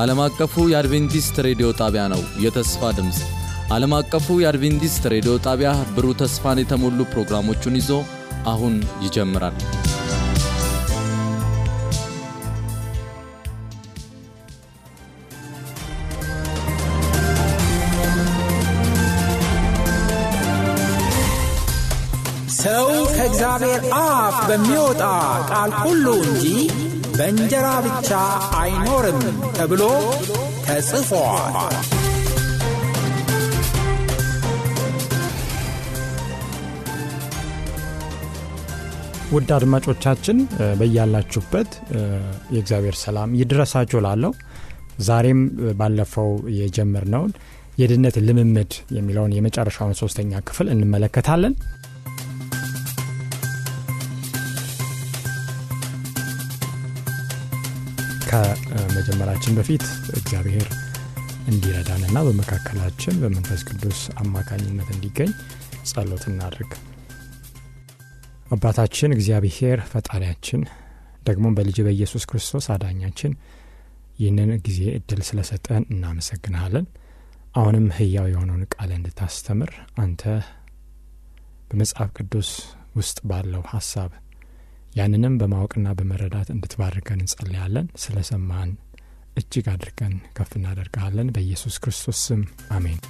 ዓለም አቀፉ የአድቬንቲስት ሬዲዮ ጣቢያ ነው። የተስፋ ድምፅ ዓለም አቀፉ የአድቬንቲስት ሬዲዮ ጣቢያ ብሩህ ተስፋን የተሞሉ ፕሮግራሞቹን ይዞ አሁን ይጀምራል። ሰው ከእግዚአብሔር አፍ በሚወጣ ቃል ሁሉ እንጂ በእንጀራ ብቻ አይኖርም ተብሎ ተጽፏል። ውድ አድማጮቻችን በያላችሁበት የእግዚአብሔር ሰላም ይድረሳችሁ ላለው ዛሬም ባለፈው የጀመርነውን የድነት ልምምድ የሚለውን የመጨረሻውን ሶስተኛ ክፍል እንመለከታለን። ከመጀመራችን በፊት እግዚአብሔር እንዲረዳንና በመካከላችን በመንፈስ ቅዱስ አማካኝነት እንዲገኝ ጸሎት እናድርግ። አባታችን እግዚአብሔር ፈጣሪያችን ደግሞ በልጅ በኢየሱስ ክርስቶስ አዳኛችን ይህንን ጊዜ እድል ስለሰጠን እናመሰግንሃለን። አሁንም ህያው የሆነውን ቃል እንድታስተምር አንተ በመጽሐፍ ቅዱስ ውስጥ ባለው ሀሳብ ያንንም በማወቅና በመረዳት እንድትባርከን እንጸልያለን። ስለ ሰማን እጅግ አድርገን ከፍ እናደርግሃለን። በኢየሱስ ክርስቶስ ስም አሜን።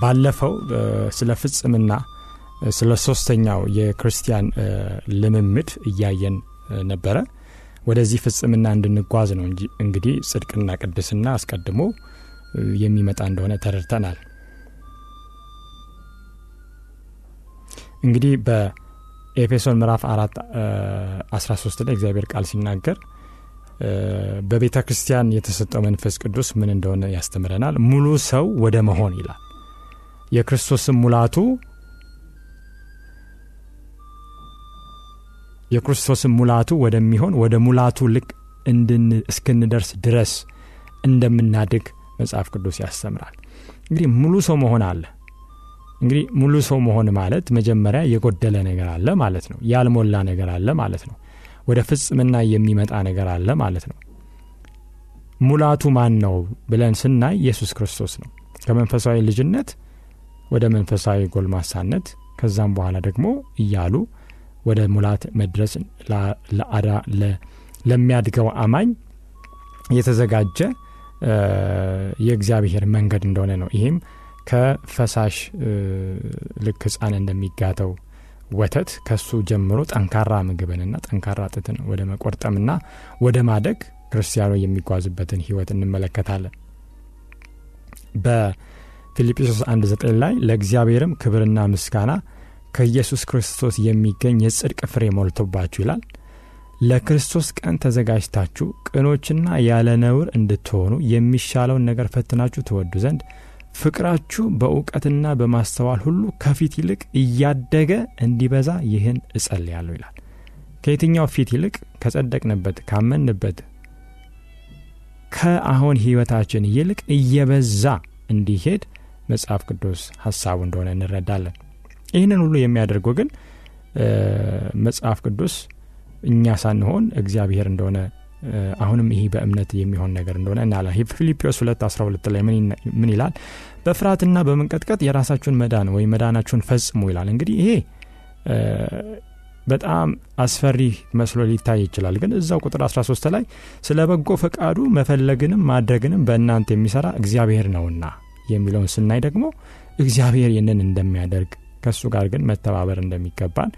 ባለፈው ስለ ፍጽምና ስለ ሶስተኛው የክርስቲያን ልምምድ እያየን ነበረ። ወደዚህ ፍጽምና እንድንጓዝ ነው እንጂ እንግዲህ ጽድቅና ቅድስና አስቀድሞ የሚመጣ እንደሆነ ተረድተናል። እንግዲህ በኤፌሶን ምዕራፍ አራት 13 ላይ እግዚአብሔር ቃል ሲናገር በቤተ ክርስቲያን የተሰጠው መንፈስ ቅዱስ ምን እንደሆነ ያስተምረናል። ሙሉ ሰው ወደ መሆን ይላል። የክርስቶስን ሙላቱ የክርስቶስን ሙላቱ ወደሚሆን ወደ ሙላቱ ልክ እስክንደርስ ድረስ እንደምናድግ መጽሐፍ ቅዱስ ያስተምራል። እንግዲህ ሙሉ ሰው መሆን አለ። እንግዲህ ሙሉ ሰው መሆን ማለት መጀመሪያ የጎደለ ነገር አለ ማለት ነው። ያልሞላ ነገር አለ ማለት ነው። ወደ ፍጽምና የሚመጣ ነገር አለ ማለት ነው። ሙላቱ ማን ነው ብለን ስናይ ኢየሱስ ክርስቶስ ነው። ከመንፈሳዊ ልጅነት ወደ መንፈሳዊ ጎልማሳነት ከዛም በኋላ ደግሞ እያሉ ወደ ሙላት መድረስ ለሚያድገው አማኝ የተዘጋጀ የእግዚአብሔር መንገድ እንደሆነ ነው። ይህም ከፈሳሽ ልክ ሕፃን እንደሚጋተው ወተት ከሱ ጀምሮ ጠንካራ ምግብንና ጠንካራ ጥትን ወደ መቆርጠምና ወደ ማደግ ክርስቲያኖ የሚጓዙበትን ህይወት እንመለከታለን። በፊልጵስዩስ 1 9 ላይ ለእግዚአብሔርም ክብርና ምስጋና ከኢየሱስ ክርስቶስ የሚገኝ የጽድቅ ፍሬ ሞልቶባችሁ ይላል። ለክርስቶስ ቀን ተዘጋጅታችሁ ቅኖችና ያለ ነውር እንድትሆኑ የሚሻለውን ነገር ፈትናችሁ ትወዱ ዘንድ ፍቅራችሁ በእውቀትና በማስተዋል ሁሉ ከፊት ይልቅ እያደገ እንዲበዛ ይህን እጸልያለሁ ይላል። ከየትኛው ፊት ይልቅ ከጸደቅንበት ካመንበት ከአሁን ህይወታችን ይልቅ እየበዛ እንዲሄድ መጽሐፍ ቅዱስ ሀሳቡ እንደሆነ እንረዳለን። ይህንን ሁሉ የሚያደርገው ግን መጽሐፍ ቅዱስ እኛ ሳንሆን እግዚአብሔር እንደሆነ አሁንም ይህ በእምነት የሚሆን ነገር እንደሆነ እናላ ፊልጵዎስ 2 12 ላይ ምን ይላል? በፍርሃትና በመንቀጥቀጥ የራሳችሁን መዳን ወይም መዳናችሁን ፈጽሙ ይላል። እንግዲህ ይሄ በጣም አስፈሪ መስሎ ሊታይ ይችላል። ግን እዛው ቁጥር 13 ላይ ስለ በጎ ፈቃዱ መፈለግንም ማድረግንም በእናንተ የሚሰራ እግዚአብሔር ነውና የሚለውን ስናይ ደግሞ እግዚአብሔር ይህንን እንደሚያደርግ ከእሱ ጋር ግን መተባበር እንደሚገባን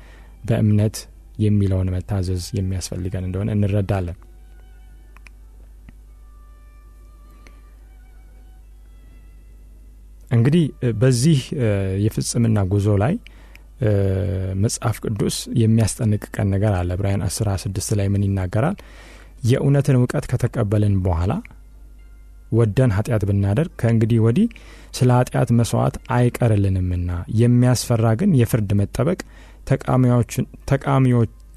በእምነት የሚለውን መታዘዝ የሚያስፈልገን እንደሆነ እንረዳለን። እንግዲህ በዚህ የፍጽምና ጉዞ ላይ መጽሐፍ ቅዱስ የሚያስጠነቅቀን ነገር አለ። ዕብራውያን 16 ላይ ምን ይናገራል? የእውነትን እውቀት ከተቀበልን በኋላ ወደን ኃጢአት ብናደርግ ከእንግዲህ ወዲህ ስለ ኃጢአት መስዋዕት አይቀርልንምና የሚያስፈራ ግን የፍርድ መጠበቅ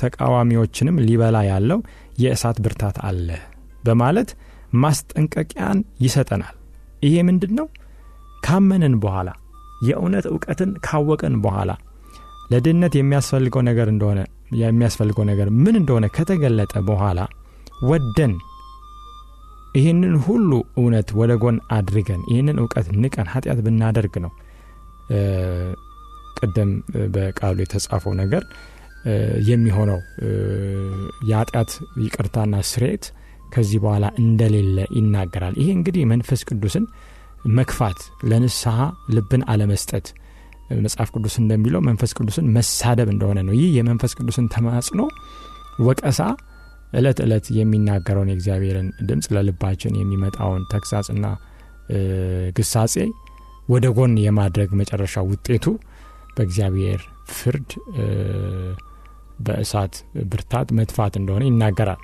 ተቃዋሚዎችንም ሊበላ ያለው የእሳት ብርታት አለ በማለት ማስጠንቀቂያን ይሰጠናል። ይሄ ምንድን ነው? ካመንን በኋላ የእውነት እውቀትን ካወቅን በኋላ ለድነት የሚያስፈልገው ነገር እንደሆነ የሚያስፈልገው ነገር ምን እንደሆነ ከተገለጠ በኋላ ወደን ይህንን ሁሉ እውነት ወደ ጎን አድርገን ይህንን እውቀት ንቀን ኃጢአት ብናደርግ ነው ቅድም በቃሉ የተጻፈው ነገር የሚሆነው የኃጢአት ይቅርታና ስርየት ከዚህ በኋላ እንደሌለ ይናገራል። ይሄ እንግዲህ መንፈስ ቅዱስን መክፋት፣ ለንስሐ ልብን አለመስጠት መጽሐፍ ቅዱስ እንደሚለው መንፈስ ቅዱስን መሳደብ እንደሆነ ነው። ይህ የመንፈስ ቅዱስን ተማጽኖ ወቀሳ ዕለት ዕለት የሚናገረውን የእግዚአብሔርን ድምፅ ለልባችን የሚመጣውን ተግሳጽና ግሳጼ ወደ ጎን የማድረግ መጨረሻ ውጤቱ በእግዚአብሔር ፍርድ በእሳት ብርታት መጥፋት እንደሆነ ይናገራል።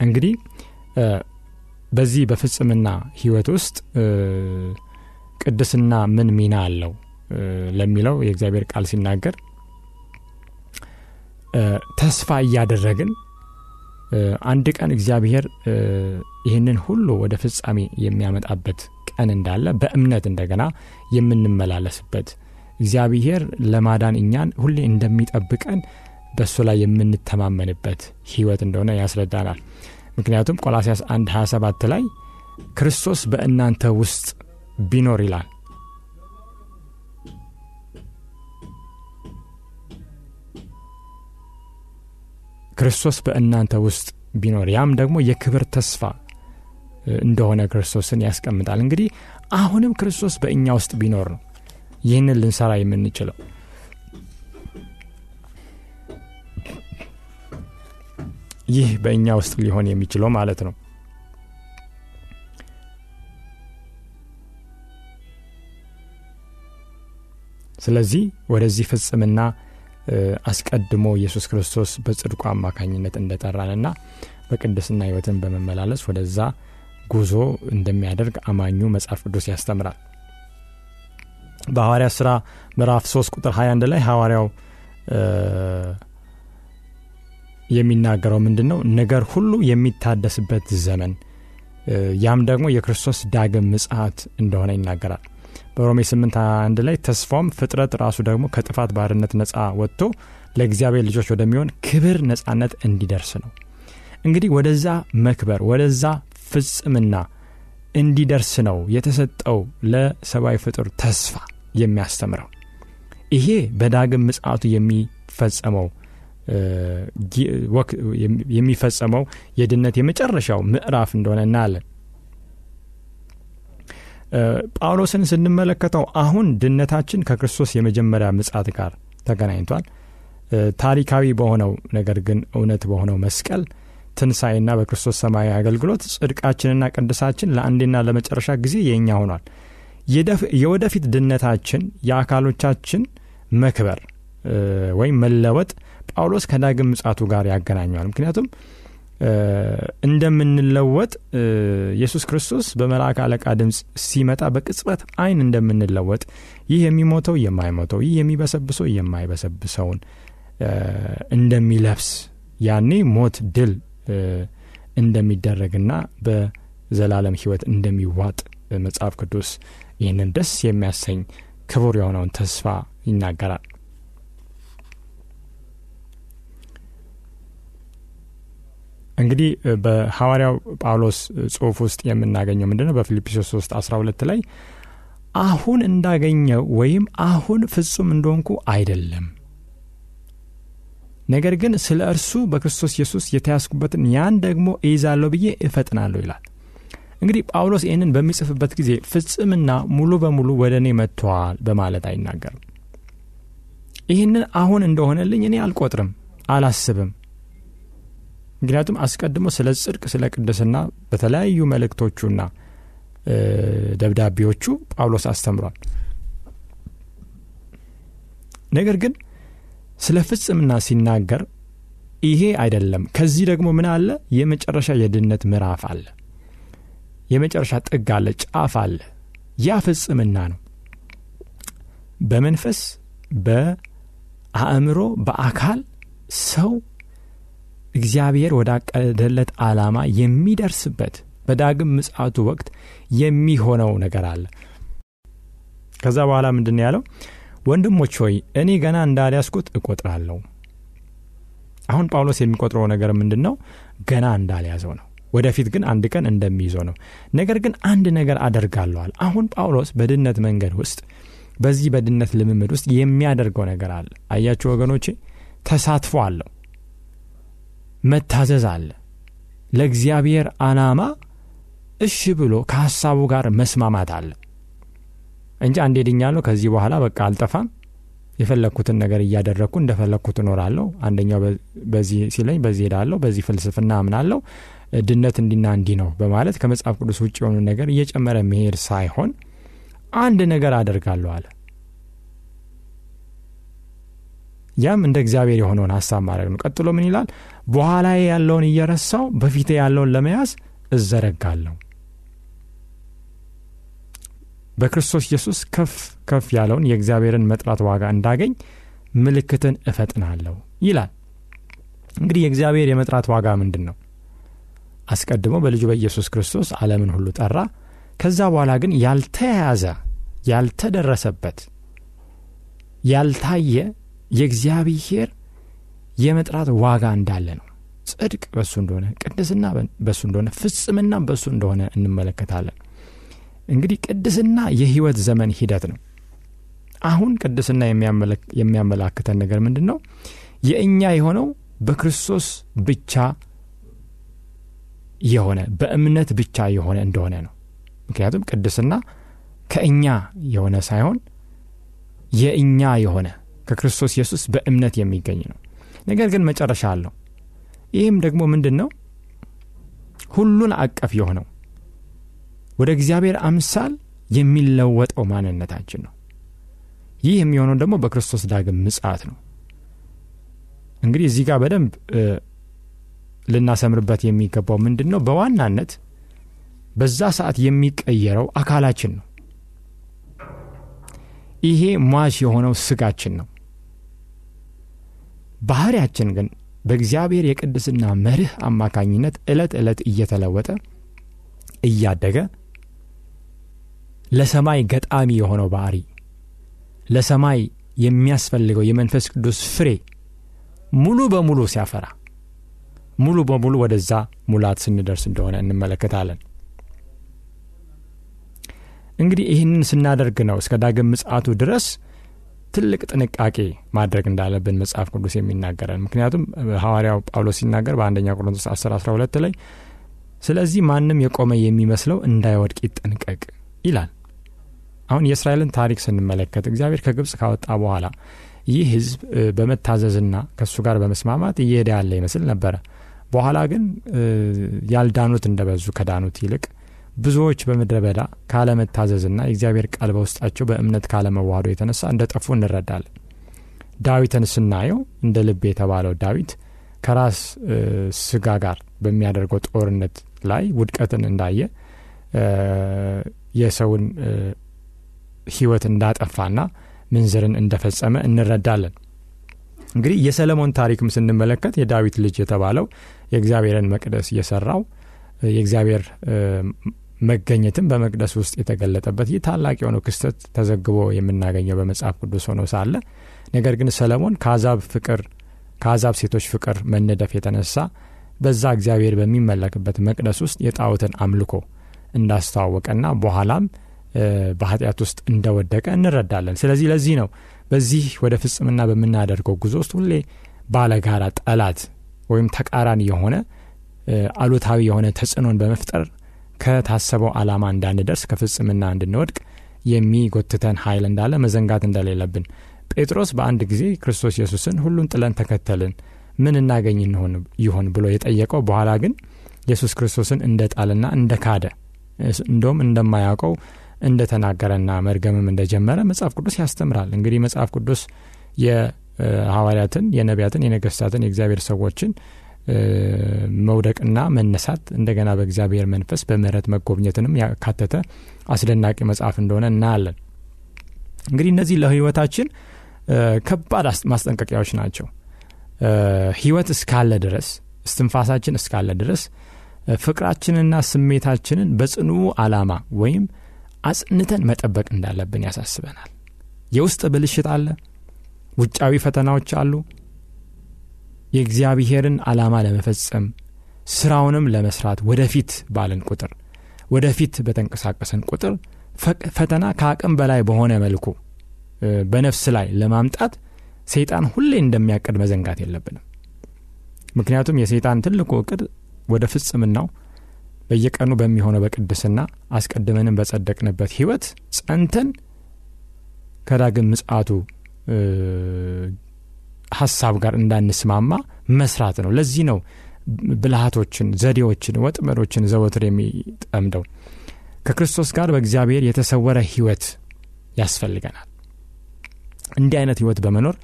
እንግዲህ በዚህ በፍጽምና ህይወት ውስጥ ቅድስና ምን ሚና አለው ለሚለው የእግዚአብሔር ቃል ሲናገር ተስፋ እያደረግን አንድ ቀን እግዚአብሔር ይህንን ሁሉ ወደ ፍጻሜ የሚያመጣበት ቀን እንዳለ በእምነት እንደገና የምንመላለስበት እግዚአብሔር ለማዳን እኛን ሁሌ እንደሚጠብቀን በእሱ ላይ የምንተማመንበት ህይወት እንደሆነ ያስረዳናል። ምክንያቱም ቆላሲያስ 1 27 ላይ ክርስቶስ በእናንተ ውስጥ ቢኖር ይላል። ክርስቶስ በእናንተ ውስጥ ቢኖር ያም ደግሞ የክብር ተስፋ እንደሆነ ክርስቶስን ያስቀምጣል። እንግዲህ አሁንም ክርስቶስ በእኛ ውስጥ ቢኖር ነው ይህንን ልንሰራ የምንችለው። ይህ በእኛ ውስጥ ሊሆን የሚችለው ማለት ነው። ስለዚህ ወደዚህ ፍጽምና አስቀድሞ ኢየሱስ ክርስቶስ በጽድቁ አማካኝነት እንደጠራንና በቅድስና ህይወትን በመመላለስ ወደዛ ጉዞ እንደሚያደርግ አማኙ መጽሐፍ ቅዱስ ያስተምራል። በሐዋርያ ሥራ ምዕራፍ 3 ቁጥር 21 ላይ ሐዋርያው የሚናገረው ምንድን ነው? ነገር ሁሉ የሚታደስበት ዘመን ያም ደግሞ የክርስቶስ ዳግም ምጽአት እንደሆነ ይናገራል። በሮሜ 8 አንድ ላይ ተስፋውም ፍጥረት ራሱ ደግሞ ከጥፋት ባርነት ነፃ ወጥቶ ለእግዚአብሔር ልጆች ወደሚሆን ክብር ነፃነት እንዲደርስ ነው። እንግዲህ ወደዛ መክበር ወደዛ ፍጽምና እንዲደርስ ነው የተሰጠው ለሰብአዊ ፍጡር ተስፋ የሚያስተምረው። ይሄ በዳግም ምጽአቱ የሚፈጸመው የሚፈጸመው የድነት የመጨረሻው ምዕራፍ እንደሆነ እናያለን። ጳውሎስን ስንመለከተው አሁን ድነታችን ከክርስቶስ የመጀመሪያ ምጽአት ጋር ተገናኝቷል። ታሪካዊ በሆነው ነገር ግን እውነት በሆነው መስቀል ትንሣኤና በክርስቶስ ሰማያዊ አገልግሎት ጽድቃችንና ቅድሳችን ለአንዴና ለመጨረሻ ጊዜ የእኛ ሆኗል። የወደፊት ድነታችን የአካሎቻችን መክበር ወይም መለወጥ ጳውሎስ ከዳግም ምጽአቱ ጋር ያገናኘዋል። ምክንያቱም እንደምንለወጥ ኢየሱስ ክርስቶስ በመልአክ አለቃ ድምፅ ሲመጣ በቅጽበት ዓይን እንደምንለወጥ ይህ የሚሞተው የማይሞተው ይህ የሚበሰብሰው የማይበሰብሰውን እንደሚለብስ ያኔ ሞት ድል እንደሚደረግና በዘላለም ሕይወት እንደሚዋጥ መጽሐፍ ቅዱስ ይህንን ደስ የሚያሰኝ ክቡር የሆነውን ተስፋ ይናገራል። እንግዲህ በሐዋርያው ጳውሎስ ጽሑፍ ውስጥ የምናገኘው ምንድን ነው? በፊልጵስዩስ 3 12 ላይ አሁን እንዳገኘው ወይም አሁን ፍጹም እንደሆንኩ አይደለም፣ ነገር ግን ስለ እርሱ በክርስቶስ ኢየሱስ የተያዝኩበትን ያን ደግሞ እይዛለሁ ብዬ እፈጥናለሁ ይላል። እንግዲህ ጳውሎስ ይህንን በሚጽፍበት ጊዜ ፍጽምና ሙሉ በሙሉ ወደ እኔ መጥተዋል በማለት አይናገርም። ይህንን አሁን እንደሆነልኝ እኔ አልቆጥርም፣ አላስብም። ምክንያቱም አስቀድሞ ስለ ጽድቅ፣ ስለ ቅድስና በተለያዩ መልእክቶቹና ደብዳቤዎቹ ጳውሎስ አስተምሯል። ነገር ግን ስለ ፍጽምና ሲናገር ይሄ አይደለም። ከዚህ ደግሞ ምን አለ? የመጨረሻ የድነት ምዕራፍ አለ። የመጨረሻ ጥግ አለ፣ ጫፍ አለ። ያ ፍጽምና ነው። በመንፈስ በአእምሮ፣ በአካል ሰው እግዚአብሔር ወዳቀደለት ዓላማ የሚደርስበት በዳግም ምጽአቱ ወቅት የሚሆነው ነገር አለ። ከዛ በኋላ ምንድን ያለው? ወንድሞች ሆይ እኔ ገና እንዳልያዝኩት እቆጥራለሁ። አሁን ጳውሎስ የሚቆጥረው ነገር ምንድን ነው? ገና እንዳልያዘው ነው። ወደፊት ግን አንድ ቀን እንደሚይዘው ነው። ነገር ግን አንድ ነገር አደርጋለዋል። አሁን ጳውሎስ በድነት መንገድ ውስጥ በዚህ በድነት ልምምድ ውስጥ የሚያደርገው ነገር አለ። አያችሁ ወገኖቼ፣ ተሳትፎ አለው፣ መታዘዝ አለ። ለእግዚአብሔር ዓላማ እሺ ብሎ ከሐሳቡ ጋር መስማማት አለ እንጂ አንዴ ድኛለሁ፣ ከዚህ በኋላ በቃ አልጠፋም፣ የፈለግኩትን ነገር እያደረግኩ እንደፈለግኩት እኖራለሁ፣ አንደኛው በዚህ ሲለኝ በዚህ ሄዳለሁ፣ በዚህ ፍልስፍና አምናለሁ፣ ድነት እንዲና እንዲህ ነው በማለት ከመጽሐፍ ቅዱስ ውጭ የሆኑ ነገር እየጨመረ መሄድ ሳይሆን አንድ ነገር አደርጋለሁ አለ። ያም እንደ እግዚአብሔር የሆነውን ሀሳብ ማድረግ ነው። ቀጥሎ ምን ይላል? በኋላ ያለውን እየረሳው በፊቴ ያለውን ለመያዝ እዘረጋለሁ። በክርስቶስ ኢየሱስ ከፍ ከፍ ያለውን የእግዚአብሔርን መጥራት ዋጋ እንዳገኝ ምልክትን እፈጥናለሁ ይላል። እንግዲህ የእግዚአብሔር የመጥራት ዋጋ ምንድን ነው? አስቀድሞ በልጁ በኢየሱስ ክርስቶስ ዓለምን ሁሉ ጠራ። ከዛ በኋላ ግን ያልተያያዘ ያልተደረሰበት ያልታየ የእግዚአብሔር የመጥራት ዋጋ እንዳለ ነው። ጽድቅ በሱ እንደሆነ፣ ቅድስና በሱ እንደሆነ፣ ፍጽምና በሱ እንደሆነ እንመለከታለን። እንግዲህ ቅድስና የህይወት ዘመን ሂደት ነው። አሁን ቅድስና የሚያመላክተን ነገር ምንድን ነው? የእኛ የሆነው በክርስቶስ ብቻ የሆነ በእምነት ብቻ የሆነ እንደሆነ ነው። ምክንያቱም ቅድስና ከእኛ የሆነ ሳይሆን የእኛ የሆነ ከክርስቶስ ኢየሱስ በእምነት የሚገኝ ነው። ነገር ግን መጨረሻ አለው። ይህም ደግሞ ምንድን ነው? ሁሉን አቀፍ የሆነው ወደ እግዚአብሔር አምሳል የሚለወጠው ማንነታችን ነው። ይህ የሚሆነው ደግሞ በክርስቶስ ዳግም ምጽአት ነው። እንግዲህ እዚህ ጋር በደንብ ልናሰምርበት የሚገባው ምንድን ነው? በዋናነት በዛ ሰዓት የሚቀየረው አካላችን ነው። ይሄ ሟች የሆነው ስጋችን ነው። ባህሪያችን ግን በእግዚአብሔር የቅድስና መርህ አማካኝነት ዕለት ዕለት እየተለወጠ እያደገ ለሰማይ ገጣሚ የሆነው ባህሪ ለሰማይ የሚያስፈልገው የመንፈስ ቅዱስ ፍሬ ሙሉ በሙሉ ሲያፈራ ሙሉ በሙሉ ወደዛ ሙላት ስንደርስ እንደሆነ እንመለከታለን። እንግዲህ ይህንን ስናደርግ ነው እስከ ዳግም ምጽአቱ ድረስ ትልቅ ጥንቃቄ ማድረግ እንዳለብን መጽሐፍ ቅዱስ የሚናገረን። ምክንያቱም ሐዋርያው ጳውሎስ ሲናገር በአንደኛ ቆሮንቶስ 10 12 ላይ ስለዚህ ማንም የቆመ የሚመስለው እንዳይወድቅ ይጠንቀቅ ይላል። አሁን የእስራኤልን ታሪክ ስንመለከት እግዚአብሔር ከግብፅ ካወጣ በኋላ ይህ ሕዝብ በመታዘዝና ከእሱ ጋር በመስማማት እየሄደ ያለ ይመስል ነበረ። በኋላ ግን ያልዳኑት እንደበዙ ከዳኑት ይልቅ ብዙዎች በምድረ በዳ ካለመታዘዝና የእግዚአብሔር ቃል በውስጣቸው በእምነት ካለመዋህዶ የተነሳ እንደ ጠፉ እንረዳለን። ዳዊትን ስናየው እንደ ልብ የተባለው ዳዊት ከራስ ስጋ ጋር በሚያደርገው ጦርነት ላይ ውድቀትን እንዳየ የሰውን ሕይወት እንዳጠፋና ምንዝርን እንደፈጸመ እንረዳለን። እንግዲህ የሰለሞን ታሪክም ስንመለከት የዳዊት ልጅ የተባለው የእግዚአብሔርን መቅደስ የሰራው የእግዚአብሔር መገኘትም በመቅደስ ውስጥ የተገለጠበት ይህ ታላቅ የሆነው ክስተት ተዘግቦ የምናገኘው በመጽሐፍ ቅዱስ ሆኖ ሳለ ነገር ግን ሰለሞን ከአዛብ ፍቅር ከአዛብ ሴቶች ፍቅር መነደፍ የተነሳ በዛ እግዚአብሔር በሚመለክበት መቅደስ ውስጥ የጣዖትን አምልኮ እንዳስተዋወቀና በኋላም በኃጢአት ውስጥ እንደወደቀ እንረዳለን። ስለዚህ ለዚህ ነው በዚህ ወደ ፍጽምና በምናደርገው ጉዞ ውስጥ ሁሌ ባለጋራ ጠላት ወይም ተቃራኒ የሆነ አሉታዊ የሆነ ተጽዕኖን በመፍጠር ከታሰበው ዓላማ እንዳንደርስ ከፍጽምና እንድንወድቅ የሚጎትተን ኃይል እንዳለ መዘንጋት እንደሌለብን ጴጥሮስ በአንድ ጊዜ ክርስቶስ ኢየሱስን ሁሉን ጥለን ተከተልን ምን እናገኝ ይሆን ብሎ የጠየቀው በኋላ ግን ኢየሱስ ክርስቶስን እንደ ጣልና እንደ ካደ እንደውም እንደማያውቀው እንደተናገረና መርገምም እንደጀመረ መጽሐፍ ቅዱስ ያስተምራል። እንግዲህ መጽሐፍ ቅዱስ የሐዋርያትን፣ የነቢያትን፣ የነገስታትን፣ የእግዚአብሔር ሰዎችን መውደቅና መነሳት እንደገና በእግዚአብሔር መንፈስ በምህረት መጎብኘትንም ያካተተ አስደናቂ መጽሐፍ እንደሆነ እናያለን። እንግዲህ እነዚህ ለህይወታችን ከባድ ማስጠንቀቂያዎች ናቸው። ህይወት እስካለ ድረስ እስትንፋሳችን እስካለ ድረስ ፍቅራችንና ስሜታችንን በጽኑ ዓላማ ወይም አጽንተን መጠበቅ እንዳለብን ያሳስበናል። የውስጥ ብልሽት አለ፣ ውጫዊ ፈተናዎች አሉ። የእግዚአብሔርን ዓላማ ለመፈጸም ስራውንም ለመስራት ወደፊት ባለን ቁጥር ወደፊት በተንቀሳቀሰን ቁጥር ፈተና ከአቅም በላይ በሆነ መልኩ በነፍስ ላይ ለማምጣት ሰይጣን ሁሌ እንደሚያቅድ መዘንጋት የለብንም። ምክንያቱም የሰይጣን ትልቁ እቅድ ወደ ፍጽምናው በየቀኑ በሚሆነው በቅድስና አስቀድመንም በጸደቅንበት ህይወት ጸንተን ከዳግም ምጽአቱ ሀሳብ ጋር እንዳንስማማ መስራት ነው። ለዚህ ነው ብልሃቶችን፣ ዘዴዎችን፣ ወጥመዶችን ዘወትር የሚጠምደው። ከክርስቶስ ጋር በእግዚአብሔር የተሰወረ ህይወት ያስፈልገናል። እንዲህ አይነት ህይወት በመኖር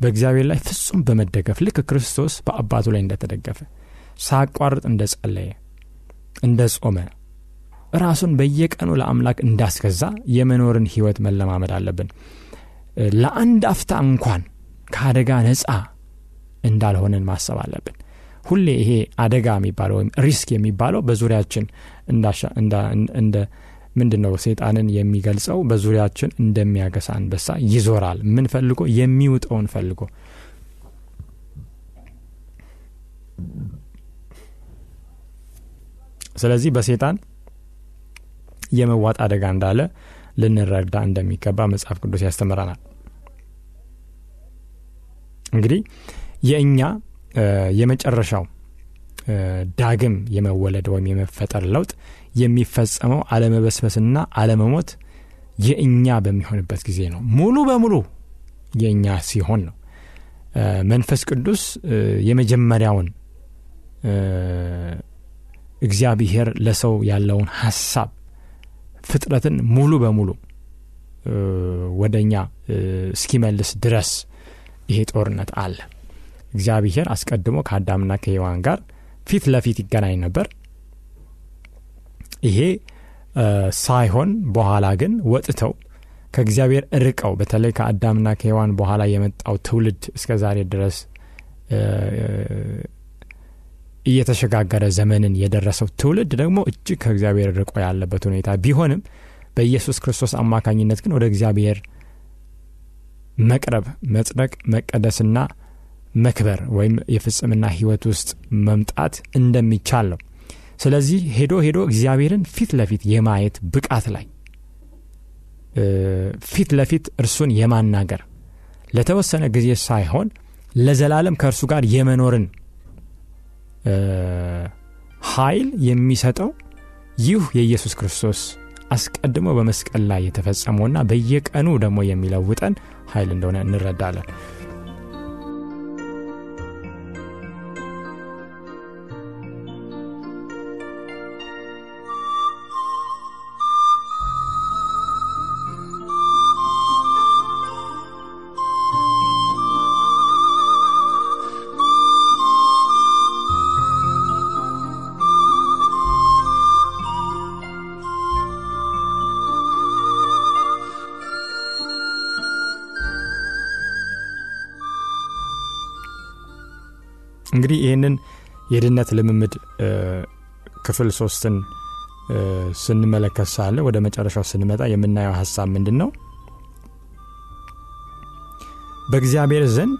በእግዚአብሔር ላይ ፍጹም በመደገፍ ልክ ክርስቶስ በአባቱ ላይ እንደተደገፈ ሳቋርጥ እንደ ጸለየ እንደ ጾመ ራሱን በየቀኑ ለአምላክ እንዳስገዛ የመኖርን ህይወት መለማመድ አለብን። ለአንድ አፍታ እንኳን ከአደጋ ነፃ እንዳልሆንን ማሰብ አለብን። ሁሌ ይሄ አደጋ የሚባለው ወይም risk የሚባለው በዙሪያችን እንደ ምንድን ነው ሰይጣንን የሚገልጸው በዙሪያችን እንደሚያገሳ አንበሳ ይዞራል። ምን ፈልጎ? የሚውጠውን ፈልጎ። ስለዚህ በሴጣን የመዋጥ አደጋ እንዳለ ልንረዳ እንደሚገባ መጽሐፍ ቅዱስ ያስተምረናል። እንግዲህ የእኛ የመጨረሻው ዳግም የመወለድ ወይም የመፈጠር ለውጥ የሚፈጸመው አለመበስበስና አለመሞት የእኛ በሚሆንበት ጊዜ ነው። ሙሉ በሙሉ የእኛ ሲሆን ነው። መንፈስ ቅዱስ የመጀመሪያውን እግዚአብሔር ለሰው ያለውን ሀሳብ ፍጥረትን ሙሉ በሙሉ ወደ እኛ እስኪመልስ ድረስ ይሄ ጦርነት አለ። እግዚአብሔር አስቀድሞ ከአዳምና ከሔዋን ጋር ፊት ለፊት ይገናኝ ነበር። ይሄ ሳይሆን በኋላ ግን ወጥተው ከእግዚአብሔር እርቀው በተለይ ከአዳምና ከሔዋን በኋላ የመጣው ትውልድ እስከ ዛሬ ድረስ እየተሸጋገረ ዘመንን የደረሰው ትውልድ ደግሞ እጅግ ከእግዚአብሔር ርቆ ያለበት ሁኔታ ቢሆንም በኢየሱስ ክርስቶስ አማካኝነት ግን ወደ እግዚአብሔር መቅረብ፣ መጽደቅ፣ መቀደስና መክበር ወይም የፍጽምና ህይወት ውስጥ መምጣት እንደሚቻል ነው። ስለዚህ ሄዶ ሄዶ እግዚአብሔርን ፊት ለፊት የማየት ብቃት ላይ ፊት ለፊት እርሱን የማናገር ለተወሰነ ጊዜ ሳይሆን ለዘላለም ከእርሱ ጋር የመኖርን ኃይል የሚሰጠው ይህ የኢየሱስ ክርስቶስ አስቀድሞ በመስቀል ላይ የተፈጸመውና በየቀኑ ደግሞ የሚለውጠን ኃይል እንደሆነ እንረዳለን። እንግዲህ ይህንን የድነት ልምምድ ክፍል ሶስትን ስንመለከት ሳለ ወደ መጨረሻው ስንመጣ የምናየው ሀሳብ ምንድን ነው? በእግዚአብሔር ዘንድ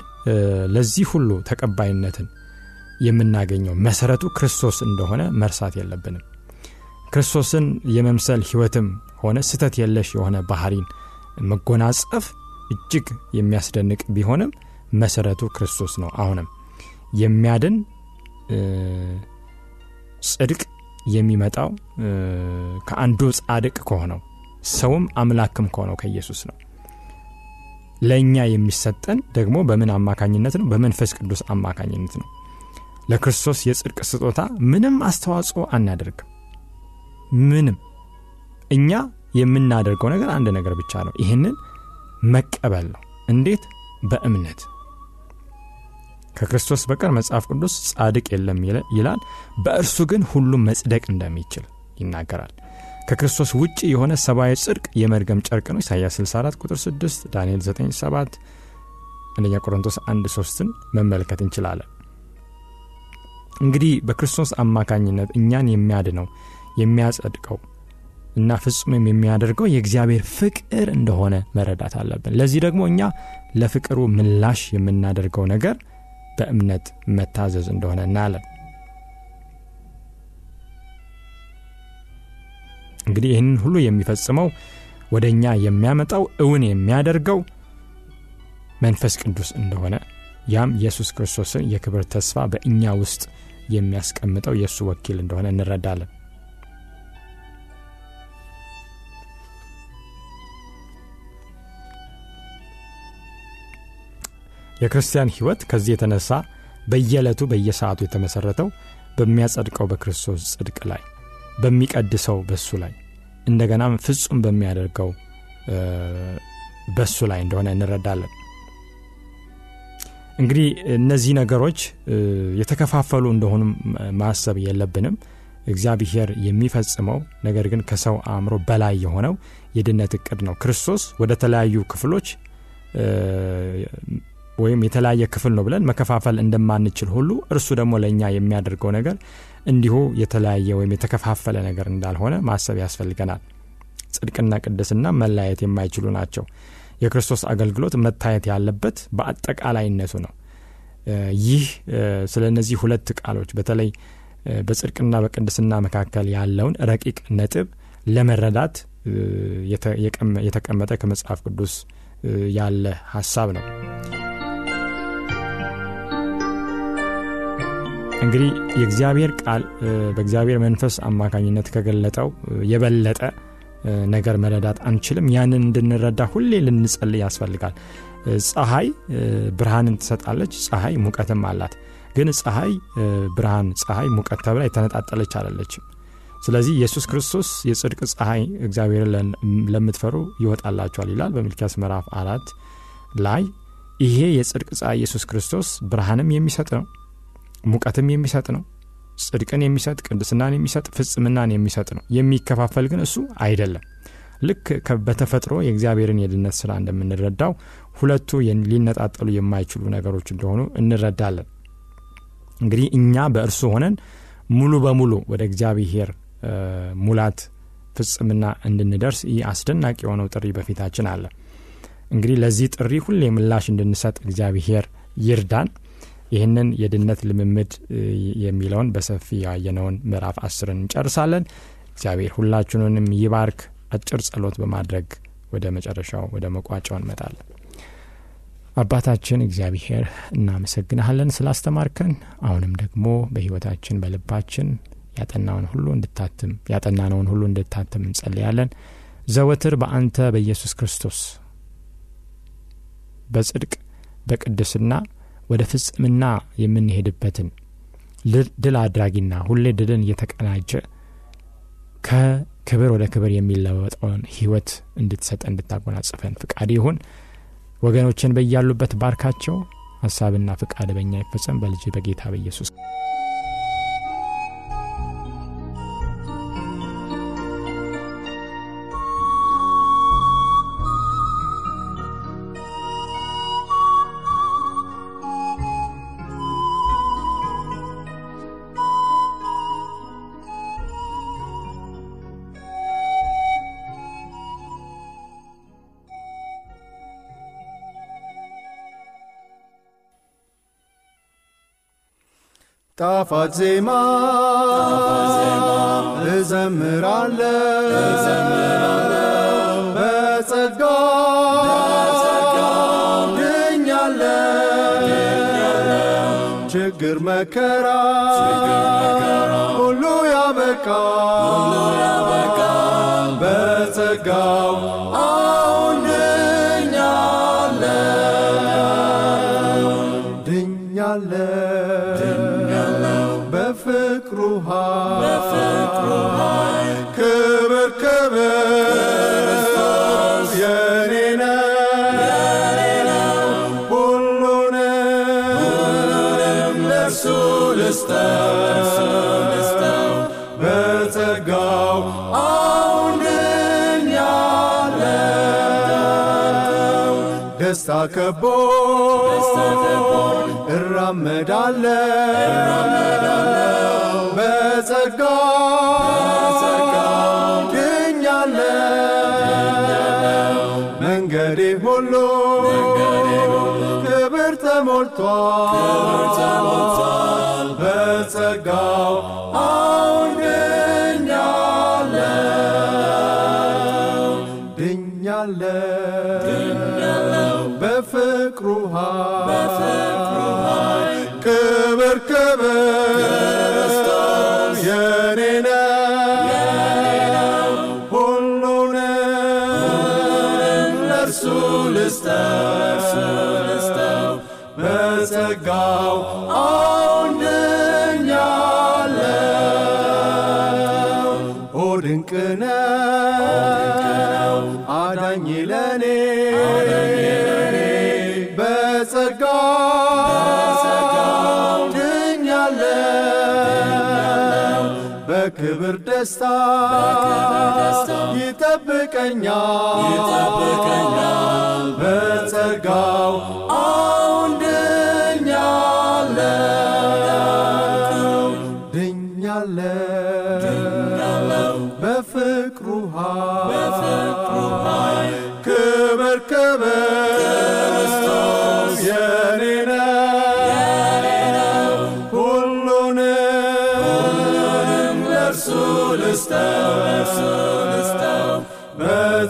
ለዚህ ሁሉ ተቀባይነትን የምናገኘው መሰረቱ ክርስቶስ እንደሆነ መርሳት የለብንም። ክርስቶስን የመምሰል ህይወትም ሆነ ስተት የለሽ የሆነ ባህሪን መጎናጸፍ እጅግ የሚያስደንቅ ቢሆንም መሰረቱ ክርስቶስ ነው። አሁንም የሚያድን ጽድቅ የሚመጣው ከአንዱ ጻድቅ ከሆነው ሰውም አምላክም ከሆነው ከኢየሱስ ነው። ለእኛ የሚሰጠን ደግሞ በምን አማካኝነት ነው? በመንፈስ ቅዱስ አማካኝነት ነው። ለክርስቶስ የጽድቅ ስጦታ ምንም አስተዋጽኦ አናደርግም። ምንም እኛ የምናደርገው ነገር አንድ ነገር ብቻ ነው። ይህንን መቀበል ነው። እንዴት? በእምነት ከክርስቶስ በቀር መጽሐፍ ቅዱስ ጻድቅ የለም ይላል። በእርሱ ግን ሁሉም መጽደቅ እንደሚችል ይናገራል። ከክርስቶስ ውጭ የሆነ ሰብአዊ ጽድቅ የመርገም ጨርቅ ነው። ኢሳያስ 64 ቁጥር 6፣ ዳንኤል 9 7፣ አንደኛ ቆሮንቶስ 1 3ን መመልከት እንችላለን። እንግዲህ በክርስቶስ አማካኝነት እኛን የሚያድነው የሚያጸድቀው እና ፍጹምም የሚያደርገው የእግዚአብሔር ፍቅር እንደሆነ መረዳት አለብን። ለዚህ ደግሞ እኛ ለፍቅሩ ምላሽ የምናደርገው ነገር በእምነት መታዘዝ እንደሆነ እናያለን። እንግዲህ ይህንን ሁሉ የሚፈጽመው ወደ እኛ የሚያመጣው እውን የሚያደርገው መንፈስ ቅዱስ እንደሆነ ያም ኢየሱስ ክርስቶስን የክብር ተስፋ በእኛ ውስጥ የሚያስቀምጠው የእሱ ወኪል እንደሆነ እንረዳለን። የክርስቲያን ሕይወት ከዚህ የተነሳ በየዕለቱ በየሰዓቱ የተመሠረተው በሚያጸድቀው በክርስቶስ ጽድቅ ላይ በሚቀድሰው በሱ ላይ እንደገናም ፍጹም በሚያደርገው በሱ ላይ እንደሆነ እንረዳለን። እንግዲህ እነዚህ ነገሮች የተከፋፈሉ እንደሆኑም ማሰብ የለብንም። እግዚአብሔር የሚፈጽመው ነገር ግን ከሰው አእምሮ በላይ የሆነው የድነት እቅድ ነው። ክርስቶስ ወደ ተለያዩ ክፍሎች ወይም የተለያየ ክፍል ነው ብለን መከፋፈል እንደማንችል ሁሉ እርሱ ደግሞ ለእኛ የሚያደርገው ነገር እንዲሁ የተለያየ ወይም የተከፋፈለ ነገር እንዳልሆነ ማሰብ ያስፈልገናል። ጽድቅና ቅድስና መለያየት የማይችሉ ናቸው። የክርስቶስ አገልግሎት መታየት ያለበት በአጠቃላይነቱ ነው። ይህ ስለ እነዚህ ሁለት ቃሎች በተለይ በጽድቅና በቅድስና መካከል ያለውን ረቂቅ ነጥብ ለመረዳት የተቀመጠ ከመጽሐፍ ቅዱስ ያለ ሀሳብ ነው። እንግዲህ የእግዚአብሔር ቃል በእግዚአብሔር መንፈስ አማካኝነት ከገለጠው የበለጠ ነገር መረዳት አንችልም። ያንን እንድንረዳ ሁሌ ልንጸልይ ያስፈልጋል። ፀሐይ ብርሃንን ትሰጣለች። ፀሐይ ሙቀትም አላት። ግን ፀሐይ ብርሃን፣ ፀሐይ ሙቀት ተብላ የተነጣጠለች አላለችም። ስለዚህ ኢየሱስ ክርስቶስ የጽድቅ ፀሐይ እግዚአብሔርን ለምትፈሩ ይወጣላቸዋል ይላል በሚልኪያስ ምዕራፍ አራት ላይ ይሄ የጽድቅ ፀሐይ ኢየሱስ ክርስቶስ ብርሃንም የሚሰጥ ነው ሙቀትም የሚሰጥ ነው። ጽድቅን የሚሰጥ ቅድስናን የሚሰጥ ፍጽምናን የሚሰጥ ነው። የሚከፋፈል ግን እሱ አይደለም። ልክ በተፈጥሮ የእግዚአብሔርን የድነት ስራ እንደምንረዳው ሁለቱ ሊነጣጠሉ የማይችሉ ነገሮች እንደሆኑ እንረዳለን። እንግዲህ እኛ በእርሱ ሆነን ሙሉ በሙሉ ወደ እግዚአብሔር ሙላት ፍጽምና እንድንደርስ ይህ አስደናቂ የሆነው ጥሪ በፊታችን አለ። እንግዲህ ለዚህ ጥሪ ሁሌ ምላሽ እንድንሰጥ እግዚአብሔር ይርዳን። ይህንን የድነት ልምምድ የሚለውን በሰፊ ያየነውን ምዕራፍ አስርን እንጨርሳለን። እግዚአብሔር ሁላችሁንም ይባርክ። አጭር ጸሎት በማድረግ ወደ መጨረሻው ወደ መቋጫው እንመጣለን። አባታችን እግዚአብሔር እናመሰግንሃለን ስላስተማርከን። አሁንም ደግሞ በሕይወታችን በልባችን ያጠናውን ሁሉ እንድታትም ያጠናነውን ሁሉ እንድታትም እንጸልያለን። ዘወትር በአንተ በኢየሱስ ክርስቶስ በጽድቅ በቅድስና ወደ ፍጽምና የምንሄድበትን ድል አድራጊና ሁሌ ድልን እየተቀናጀ ከክብር ወደ ክብር የሚለወጠውን ሕይወት እንድትሰጠ እንድታጎናጽፈን ፍቃድ ይሁን። ወገኖችን በያሉበት ባርካቸው። ሀሳብና ፍቃድ በእኛ ይፈጸም በልጅ በጌታ በኢየሱስ ጣፋጭ ዜማ እዘምራለሁ በጸጋ ድኛለሁ። ችግር መከራ ሁሉ ያበቃ በጸጋው ደስታ ከቦ እራመዳለው በጸጋው ክብር ተሞልቷል በጸጋው አሁን ድኛለው ድኛለው ክብር ክብር ደስታ ይጠብቀኛል። በጸጋው አሁን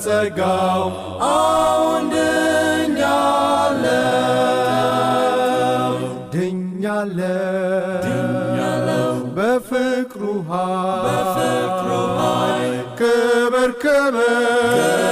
በጸጋው አሁን ድኛለው ድኛለው በፍቅሩ ኃይል ክብር ክብር